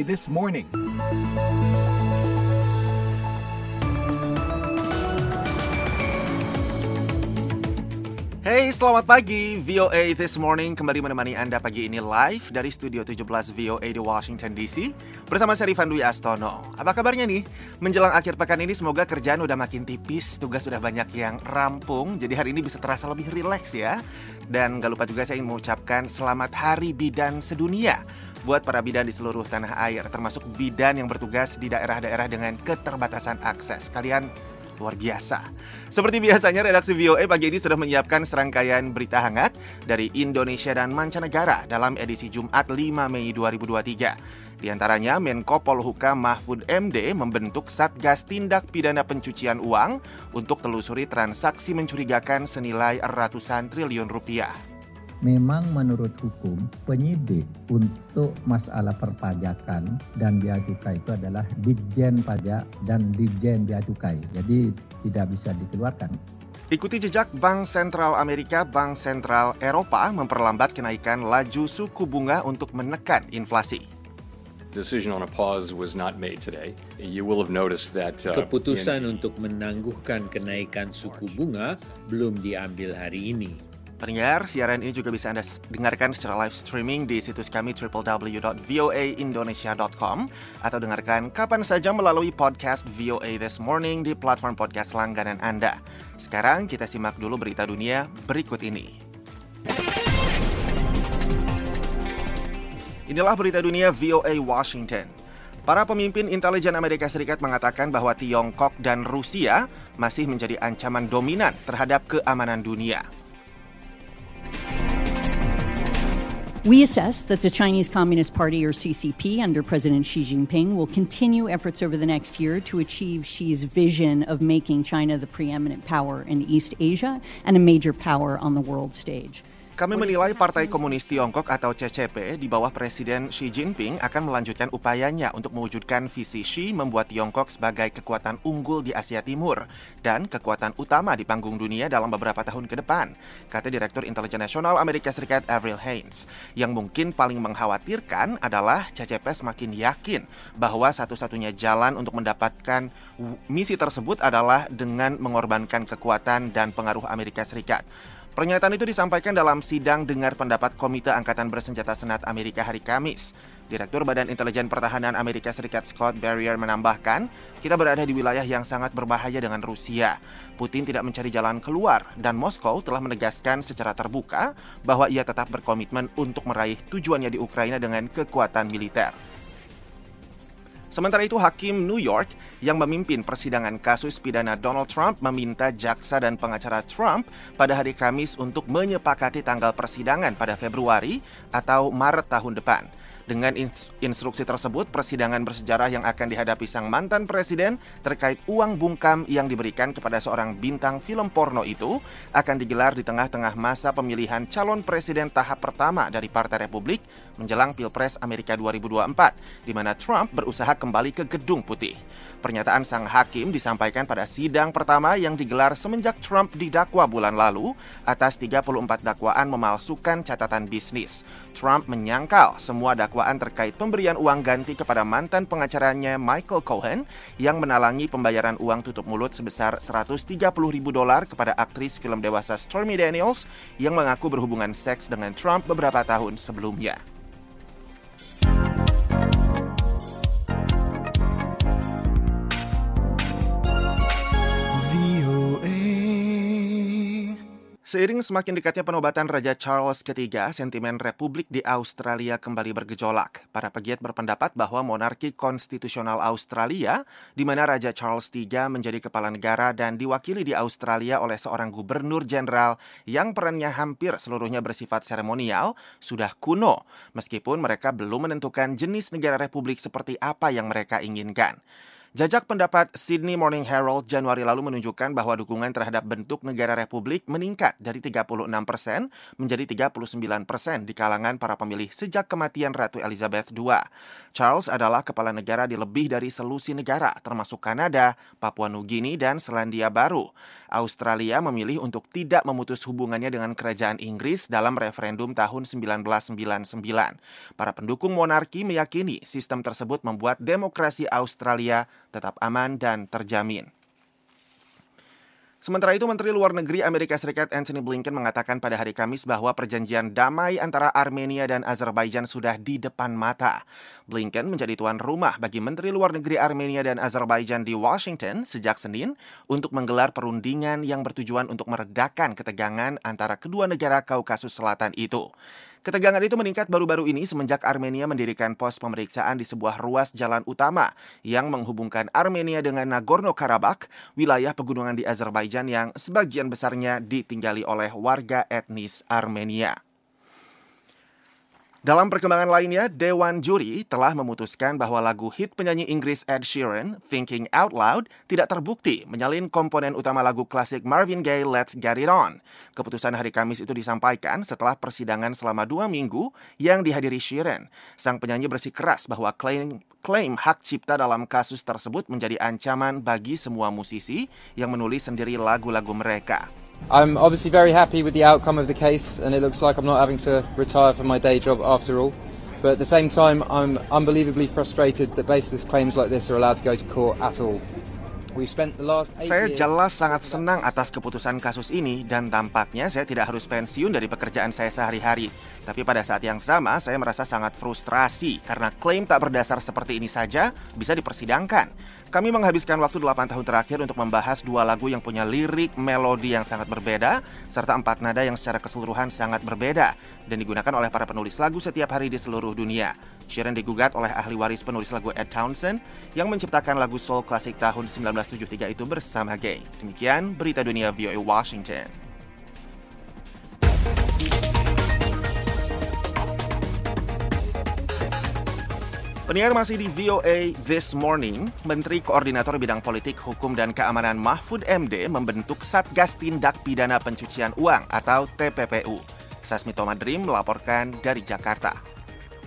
VOA This Morning. Hey, selamat pagi. VOA This Morning kembali menemani Anda pagi ini live dari Studio 17 VOA di Washington DC bersama saya Rifan Dwi Astono. Apa kabarnya nih? Menjelang akhir pekan ini semoga kerjaan udah makin tipis, tugas sudah banyak yang rampung, jadi hari ini bisa terasa lebih rileks ya. Dan gak lupa juga saya ingin mengucapkan selamat Hari Bidan Sedunia buat para bidan di seluruh tanah air, termasuk bidan yang bertugas di daerah-daerah dengan keterbatasan akses. Kalian luar biasa. Seperti biasanya, redaksi VOA pagi ini sudah menyiapkan serangkaian berita hangat dari Indonesia dan mancanegara dalam edisi Jumat 5 Mei 2023. Di antaranya, Menko Polhukam Mahfud MD membentuk Satgas Tindak Pidana Pencucian Uang untuk telusuri transaksi mencurigakan senilai ratusan triliun rupiah memang menurut hukum penyidik untuk masalah perpajakan dan bea cukai itu adalah Ditjen Pajak dan Ditjen Bea Cukai. Jadi tidak bisa dikeluarkan. Ikuti jejak Bank Sentral Amerika, Bank Sentral Eropa memperlambat kenaikan laju suku bunga untuk menekan inflasi. decision on a pause was not made today. You will have noticed that uh, Keputusan untuk menangguhkan kenaikan suku bunga belum diambil hari ini. Pendengar, siaran ini juga bisa Anda dengarkan secara live streaming di situs kami www.voaindonesia.com atau dengarkan kapan saja melalui podcast VOA This Morning di platform podcast langganan Anda. Sekarang kita simak dulu berita dunia berikut ini. Inilah berita dunia VOA Washington. Para pemimpin intelijen Amerika Serikat mengatakan bahwa Tiongkok dan Rusia masih menjadi ancaman dominan terhadap keamanan dunia. We assess that the Chinese Communist Party, or CCP, under President Xi Jinping, will continue efforts over the next year to achieve Xi's vision of making China the preeminent power in East Asia and a major power on the world stage. Kami menilai Partai Komunis Tiongkok atau CCP di bawah Presiden Xi Jinping akan melanjutkan upayanya untuk mewujudkan visi Xi membuat Tiongkok sebagai kekuatan unggul di Asia Timur dan kekuatan utama di panggung dunia dalam beberapa tahun ke depan, kata Direktur Intelijen Nasional Amerika Serikat Avril Haines. Yang mungkin paling mengkhawatirkan adalah CCP semakin yakin bahwa satu-satunya jalan untuk mendapatkan misi tersebut adalah dengan mengorbankan kekuatan dan pengaruh Amerika Serikat. Pernyataan itu disampaikan dalam sidang dengar pendapat Komite Angkatan Bersenjata Senat Amerika hari Kamis. Direktur Badan Intelijen Pertahanan Amerika Serikat Scott Barrier menambahkan, kita berada di wilayah yang sangat berbahaya dengan Rusia. Putin tidak mencari jalan keluar dan Moskow telah menegaskan secara terbuka bahwa ia tetap berkomitmen untuk meraih tujuannya di Ukraina dengan kekuatan militer. Sementara itu, Hakim New York yang memimpin persidangan kasus pidana Donald Trump meminta jaksa dan pengacara Trump pada hari Kamis untuk menyepakati tanggal persidangan pada Februari atau Maret tahun depan. Dengan instruksi tersebut, persidangan bersejarah yang akan dihadapi sang mantan presiden terkait uang bungkam yang diberikan kepada seorang bintang film porno itu akan digelar di tengah-tengah masa pemilihan calon presiden tahap pertama dari Partai Republik menjelang Pilpres Amerika 2024, di mana Trump berusaha kembali ke Gedung Putih. Pernyataan sang hakim disampaikan pada sidang pertama yang digelar semenjak Trump didakwa bulan lalu atas 34 dakwaan memalsukan catatan bisnis. Trump menyangkal semua dakwaan terkait pemberian uang ganti kepada mantan pengacaranya Michael Cohen yang menalangi pembayaran uang tutup mulut sebesar 130 ribu dolar kepada aktris film dewasa Stormy Daniels yang mengaku berhubungan seks dengan Trump beberapa tahun sebelumnya. Seiring semakin dekatnya penobatan Raja Charles III, sentimen Republik di Australia kembali bergejolak. Para pegiat berpendapat bahwa monarki konstitusional Australia, di mana Raja Charles III menjadi kepala negara dan diwakili di Australia oleh seorang gubernur jenderal yang perannya hampir seluruhnya bersifat seremonial, sudah kuno, meskipun mereka belum menentukan jenis negara republik seperti apa yang mereka inginkan. Jajak pendapat Sydney Morning Herald Januari lalu menunjukkan bahwa dukungan terhadap bentuk negara republik meningkat dari 36 persen menjadi 39 persen di kalangan para pemilih sejak kematian Ratu Elizabeth II. Charles adalah kepala negara di lebih dari selusi negara, termasuk Kanada, Papua Nugini, dan Selandia Baru. Australia memilih untuk tidak memutus hubungannya dengan kerajaan Inggris dalam referendum tahun 1999. Para pendukung monarki meyakini sistem tersebut membuat demokrasi Australia tetap aman dan terjamin. Sementara itu, Menteri Luar Negeri Amerika Serikat Anthony Blinken mengatakan pada hari Kamis bahwa perjanjian damai antara Armenia dan Azerbaijan sudah di depan mata. Blinken menjadi tuan rumah bagi Menteri Luar Negeri Armenia dan Azerbaijan di Washington sejak Senin untuk menggelar perundingan yang bertujuan untuk meredakan ketegangan antara kedua negara Kaukasus Selatan itu. Ketegangan itu meningkat baru-baru ini semenjak Armenia mendirikan pos pemeriksaan di sebuah ruas jalan utama yang menghubungkan Armenia dengan Nagorno-Karabakh, wilayah pegunungan di Azerbaijan yang sebagian besarnya ditinggali oleh warga etnis Armenia. Dalam perkembangan lainnya, Dewan Juri telah memutuskan bahwa lagu hit penyanyi Inggris Ed Sheeran, Thinking Out Loud, tidak terbukti menyalin komponen utama lagu klasik Marvin Gaye Let's Get It On. Keputusan hari Kamis itu disampaikan setelah persidangan selama dua minggu yang dihadiri Sheeran. Sang penyanyi bersikeras bahwa klaim, klaim hak cipta dalam kasus tersebut menjadi ancaman bagi semua musisi yang menulis sendiri lagu-lagu mereka. I'm obviously very happy with the outcome of the case, and it looks like I'm not having to retire from my day job after all. But at the same time, I'm unbelievably frustrated that baseless claims like this are allowed to go to court at all. Saya jelas sangat senang atas keputusan kasus ini dan tampaknya saya tidak harus pensiun dari pekerjaan saya sehari-hari. Tapi pada saat yang sama saya merasa sangat frustrasi karena klaim tak berdasar seperti ini saja bisa dipersidangkan. Kami menghabiskan waktu 8 tahun terakhir untuk membahas dua lagu yang punya lirik melodi yang sangat berbeda serta empat nada yang secara keseluruhan sangat berbeda dan digunakan oleh para penulis lagu setiap hari di seluruh dunia. Sharon digugat oleh ahli waris penulis lagu Ed Townsend yang menciptakan lagu soul klasik tahun 1973 itu bersama Gay. Demikian berita dunia VOA Washington. Pendengar masih di VOA This Morning, Menteri Koordinator Bidang Politik, Hukum, dan Keamanan Mahfud MD membentuk Satgas Tindak Pidana Pencucian Uang atau TPPU. Sasmito Madrim melaporkan dari Jakarta.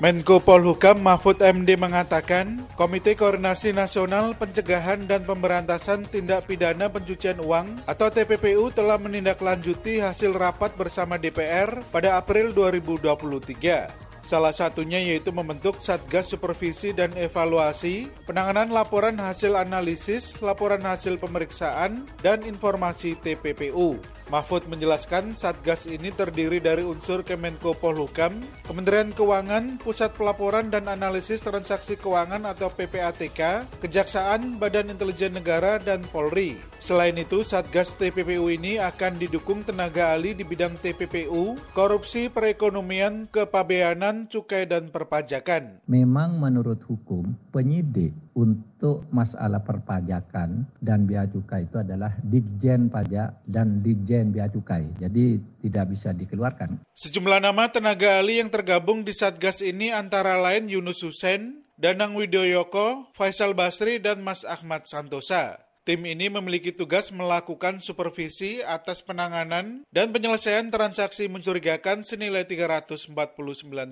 Menko Polhukam Mahfud MD mengatakan, Komite Koordinasi Nasional Pencegahan dan Pemberantasan Tindak Pidana Pencucian Uang atau TPPU telah menindaklanjuti hasil rapat bersama DPR pada April 2023. Salah satunya yaitu membentuk Satgas Supervisi dan Evaluasi, penanganan laporan hasil analisis, laporan hasil pemeriksaan, dan informasi TPPU. Mahfud menjelaskan Satgas ini terdiri dari unsur Kemenko Polhukam, Kementerian Keuangan, Pusat Pelaporan dan Analisis Transaksi Keuangan atau PPATK, Kejaksaan, Badan Intelijen Negara, dan Polri. Selain itu, Satgas TPPU ini akan didukung tenaga ahli di bidang TPPU, korupsi perekonomian, kepabeanan, cukai, dan perpajakan. Memang menurut hukum, penyidik untuk masalah perpajakan dan bea cukai itu adalah Ditjen Pajak dan Ditjen Bea Cukai. Jadi tidak bisa dikeluarkan. Sejumlah nama tenaga ahli yang tergabung di Satgas ini antara lain Yunus Hussein, Danang Widoyoko, Faisal Basri, dan Mas Ahmad Santosa. Tim ini memiliki tugas melakukan supervisi atas penanganan dan penyelesaian transaksi mencurigakan senilai 349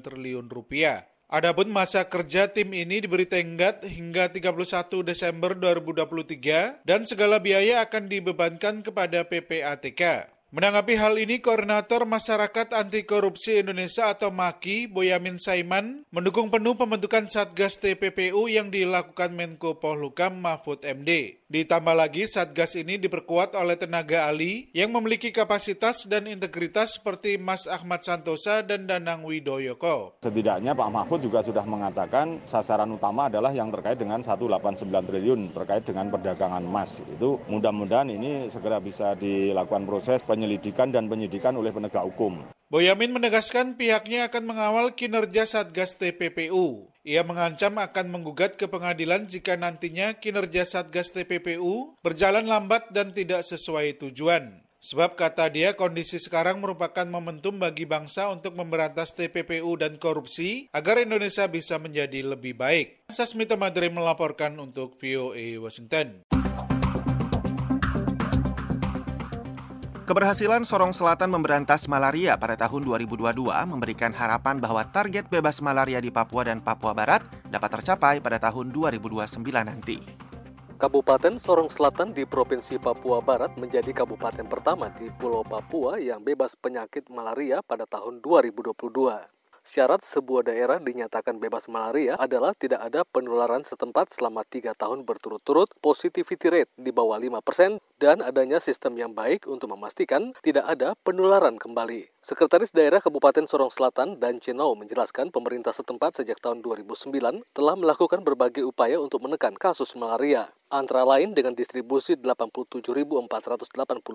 triliun rupiah. Adapun masa kerja tim ini diberi tenggat hingga 31 Desember 2023 dan segala biaya akan dibebankan kepada PPATK. Menanggapi hal ini, Koordinator Masyarakat Anti Korupsi Indonesia atau MAKI, Boyamin Saiman, mendukung penuh pembentukan Satgas TPPU yang dilakukan Menko Polhukam Mahfud MD. Ditambah lagi, Satgas ini diperkuat oleh tenaga ahli yang memiliki kapasitas dan integritas seperti Mas Ahmad Santosa dan Danang Widoyoko. Setidaknya Pak Mahfud juga sudah mengatakan sasaran utama adalah yang terkait dengan 189 triliun terkait dengan perdagangan emas. Itu mudah-mudahan ini segera bisa dilakukan proses penyelidikan dan penyidikan oleh penegak hukum. Boyamin menegaskan pihaknya akan mengawal kinerja Satgas TPPU. Ia mengancam akan menggugat ke pengadilan jika nantinya kinerja Satgas TPPU berjalan lambat dan tidak sesuai tujuan. Sebab kata dia kondisi sekarang merupakan momentum bagi bangsa untuk memberantas TPPU dan korupsi agar Indonesia bisa menjadi lebih baik. Sasmita Madre melaporkan untuk VOA Washington. Keberhasilan Sorong Selatan memberantas malaria pada tahun 2022 memberikan harapan bahwa target bebas malaria di Papua dan Papua Barat dapat tercapai pada tahun 2029 nanti. Kabupaten Sorong Selatan di Provinsi Papua Barat menjadi kabupaten pertama di Pulau Papua yang bebas penyakit malaria pada tahun 2022. Syarat sebuah daerah dinyatakan bebas malaria adalah tidak ada penularan setempat selama tiga tahun berturut-turut, positivity rate di bawah 5%, dan adanya sistem yang baik untuk memastikan tidak ada penularan kembali. Sekretaris Daerah Kabupaten Sorong Selatan dan Cino menjelaskan pemerintah setempat sejak tahun 2009 telah melakukan berbagai upaya untuk menekan kasus malaria. Antara lain dengan distribusi 87.480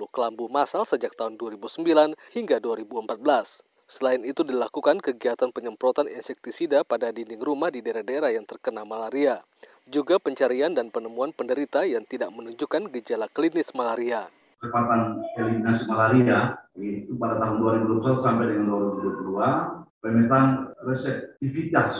kelambu massal sejak tahun 2009 hingga 2014. Selain itu dilakukan kegiatan penyemprotan insektisida pada dinding rumah di daerah-daerah yang terkena malaria. Juga pencarian dan penemuan penderita yang tidak menunjukkan gejala klinis malaria. Kecepatan eliminasi malaria itu pada tahun 2021 sampai dengan 2022, pemetaan reseptivitas,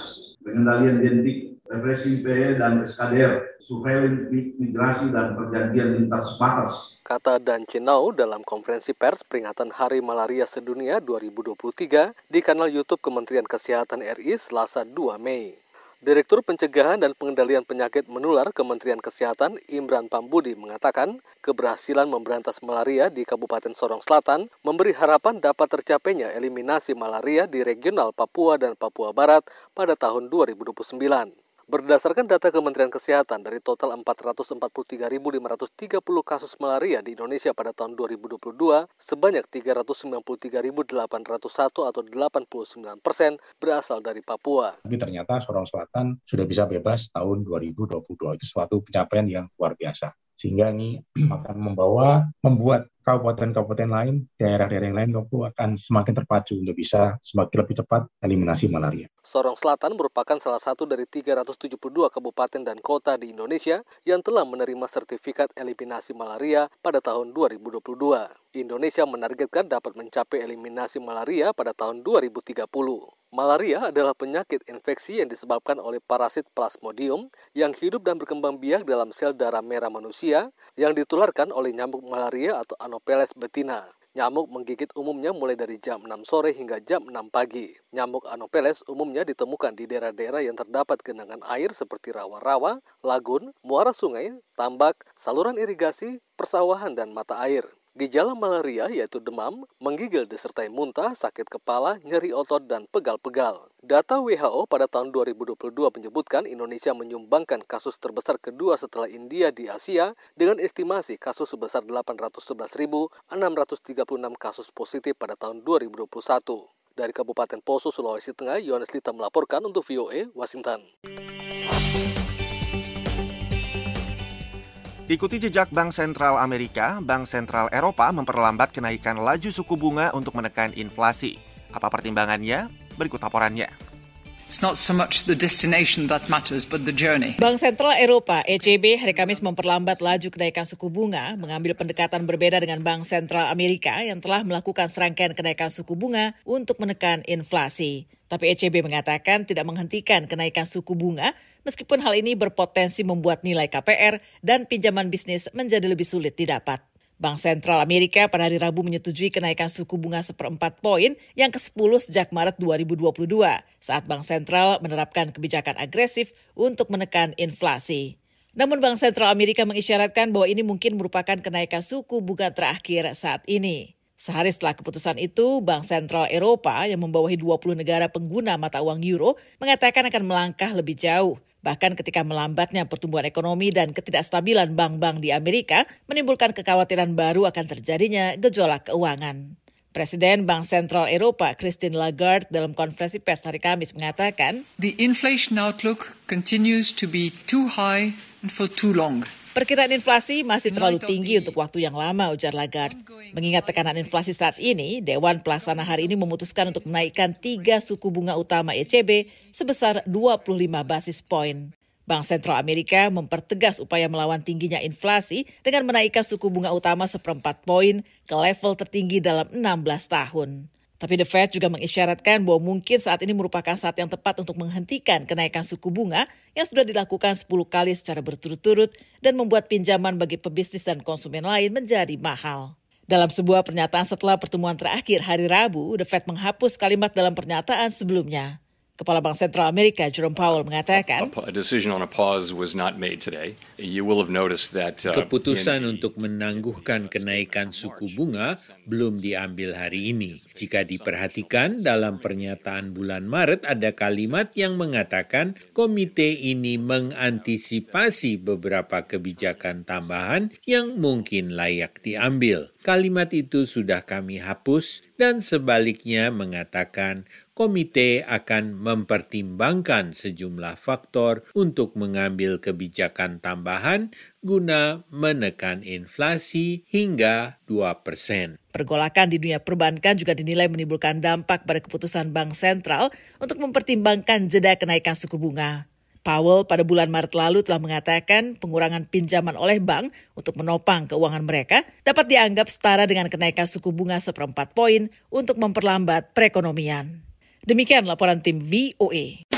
pengendalian identik, represi PE dan SKDR, surveillance migrasi dan perjanjian lintas batas kata Dan Cinau dalam konferensi pers peringatan Hari Malaria Sedunia 2023 di kanal YouTube Kementerian Kesehatan RI Selasa 2 Mei. Direktur Pencegahan dan Pengendalian Penyakit Menular Kementerian Kesehatan Imran Pambudi mengatakan keberhasilan memberantas malaria di Kabupaten Sorong Selatan memberi harapan dapat tercapainya eliminasi malaria di regional Papua dan Papua Barat pada tahun 2029. Berdasarkan data Kementerian Kesehatan, dari total 443.530 kasus malaria di Indonesia pada tahun 2022, sebanyak 393.801 atau 89 persen berasal dari Papua. Tapi ternyata Sorong Selatan sudah bisa bebas tahun 2022. Itu suatu pencapaian yang luar biasa sehingga ini akan membawa membuat kabupaten-kabupaten lain, daerah-daerah yang lain Papua akan semakin terpacu untuk bisa semakin lebih cepat eliminasi malaria. Sorong Selatan merupakan salah satu dari 372 kabupaten dan kota di Indonesia yang telah menerima sertifikat eliminasi malaria pada tahun 2022. Indonesia menargetkan dapat mencapai eliminasi malaria pada tahun 2030. Malaria adalah penyakit infeksi yang disebabkan oleh parasit Plasmodium yang hidup dan berkembang biak dalam sel darah merah manusia yang ditularkan oleh nyamuk malaria atau Anopheles betina. Nyamuk menggigit umumnya mulai dari jam 6 sore hingga jam 6 pagi. Nyamuk Anopheles umumnya ditemukan di daerah-daerah yang terdapat genangan air seperti rawa-rawa, lagun, muara sungai, tambak, saluran irigasi, persawahan, dan mata air. Gejala malaria yaitu demam, menggigil disertai muntah, sakit kepala, nyeri otot, dan pegal-pegal. Data WHO pada tahun 2022 menyebutkan Indonesia menyumbangkan kasus terbesar kedua setelah India di Asia dengan estimasi kasus sebesar 811.636 kasus positif pada tahun 2021. Dari Kabupaten Poso, Sulawesi Tengah, Yohanes Lita melaporkan untuk VOA, Washington. Ikuti jejak Bank Sentral Amerika, Bank Sentral Eropa memperlambat kenaikan laju suku bunga untuk menekan inflasi. Apa pertimbangannya? Berikut laporannya. So matters, Bank Sentral Eropa (ECB) hari Kamis memperlambat laju kenaikan suku bunga, mengambil pendekatan berbeda dengan Bank Sentral Amerika yang telah melakukan serangkaian kenaikan suku bunga untuk menekan inflasi. Tapi ECB mengatakan tidak menghentikan kenaikan suku bunga, meskipun hal ini berpotensi membuat nilai KPR dan pinjaman bisnis menjadi lebih sulit didapat. Bank Sentral Amerika pada hari Rabu menyetujui kenaikan suku bunga seperempat poin yang ke-10 sejak Maret 2022 saat Bank Sentral menerapkan kebijakan agresif untuk menekan inflasi. Namun Bank Sentral Amerika mengisyaratkan bahwa ini mungkin merupakan kenaikan suku bunga terakhir saat ini. Sehari setelah keputusan itu, Bank Sentral Eropa yang membawahi 20 negara pengguna mata uang euro mengatakan akan melangkah lebih jauh. Bahkan ketika melambatnya pertumbuhan ekonomi dan ketidakstabilan bank-bank di Amerika menimbulkan kekhawatiran baru akan terjadinya gejolak keuangan. Presiden Bank Sentral Eropa Christine Lagarde dalam konferensi pers hari Kamis mengatakan, The inflation outlook continues to be too high and for too long. Perkiraan inflasi masih terlalu tinggi untuk waktu yang lama, ujar Lagarde. Mengingat tekanan inflasi saat ini, Dewan Pelaksana hari ini memutuskan untuk menaikkan tiga suku bunga utama ECB sebesar 25 basis poin. Bank Sentral Amerika mempertegas upaya melawan tingginya inflasi dengan menaikkan suku bunga utama seperempat poin ke level tertinggi dalam 16 tahun. Tapi The Fed juga mengisyaratkan bahwa mungkin saat ini merupakan saat yang tepat untuk menghentikan kenaikan suku bunga yang sudah dilakukan 10 kali secara berturut-turut dan membuat pinjaman bagi pebisnis dan konsumen lain menjadi mahal. Dalam sebuah pernyataan setelah pertemuan terakhir hari Rabu, The Fed menghapus kalimat dalam pernyataan sebelumnya. Kepala Bank Sentral Amerika Jerome Powell mengatakan, A decision on a pause was not made today. You will have noticed that uh, Keputusan untuk menangguhkan kenaikan suku bunga belum diambil hari ini. Jika diperhatikan dalam pernyataan bulan Maret ada kalimat yang mengatakan komite ini mengantisipasi beberapa kebijakan tambahan yang mungkin layak diambil. Kalimat itu sudah kami hapus dan sebaliknya mengatakan komite akan mempertimbangkan sejumlah faktor untuk mengambil kebijakan tambahan guna menekan inflasi hingga 2%. Pergolakan di dunia perbankan juga dinilai menimbulkan dampak pada keputusan Bank Sentral untuk mempertimbangkan jeda kenaikan suku bunga. Powell pada bulan Maret lalu telah mengatakan pengurangan pinjaman oleh bank untuk menopang keuangan mereka dapat dianggap setara dengan kenaikan suku bunga seperempat poin untuk memperlambat perekonomian. Demikian laporan tim VOA.